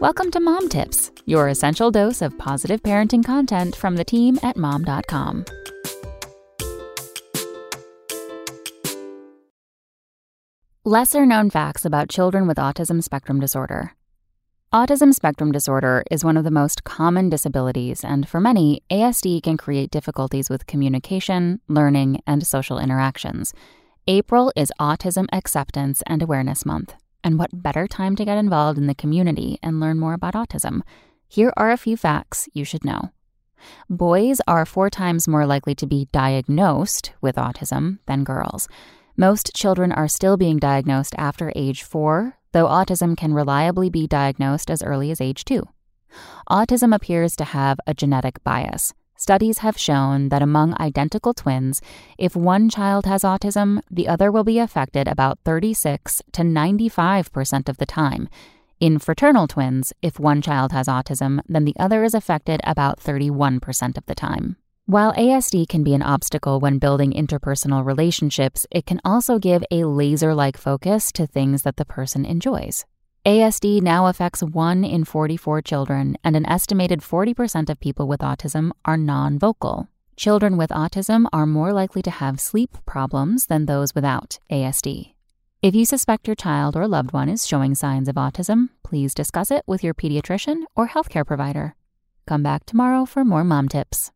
Welcome to Mom Tips, your essential dose of positive parenting content from the team at mom.com. Lesser known facts about children with autism spectrum disorder. Autism spectrum disorder is one of the most common disabilities, and for many, ASD can create difficulties with communication, learning, and social interactions. April is Autism Acceptance and Awareness Month, and what better time to get involved in the community and learn more about autism? Here are a few facts you should know. Boys are four times more likely to be diagnosed with autism than girls. Most children are still being diagnosed after age four, though autism can reliably be diagnosed as early as age two. Autism appears to have a genetic bias. Studies have shown that among identical twins, if one child has autism, the other will be affected about 36 to 95% of the time. In fraternal twins, if one child has autism, then the other is affected about 31% of the time. While ASD can be an obstacle when building interpersonal relationships, it can also give a laser like focus to things that the person enjoys. ASD now affects 1 in 44 children, and an estimated 40% of people with autism are non vocal. Children with autism are more likely to have sleep problems than those without ASD. If you suspect your child or loved one is showing signs of autism, please discuss it with your pediatrician or healthcare provider. Come back tomorrow for more mom tips.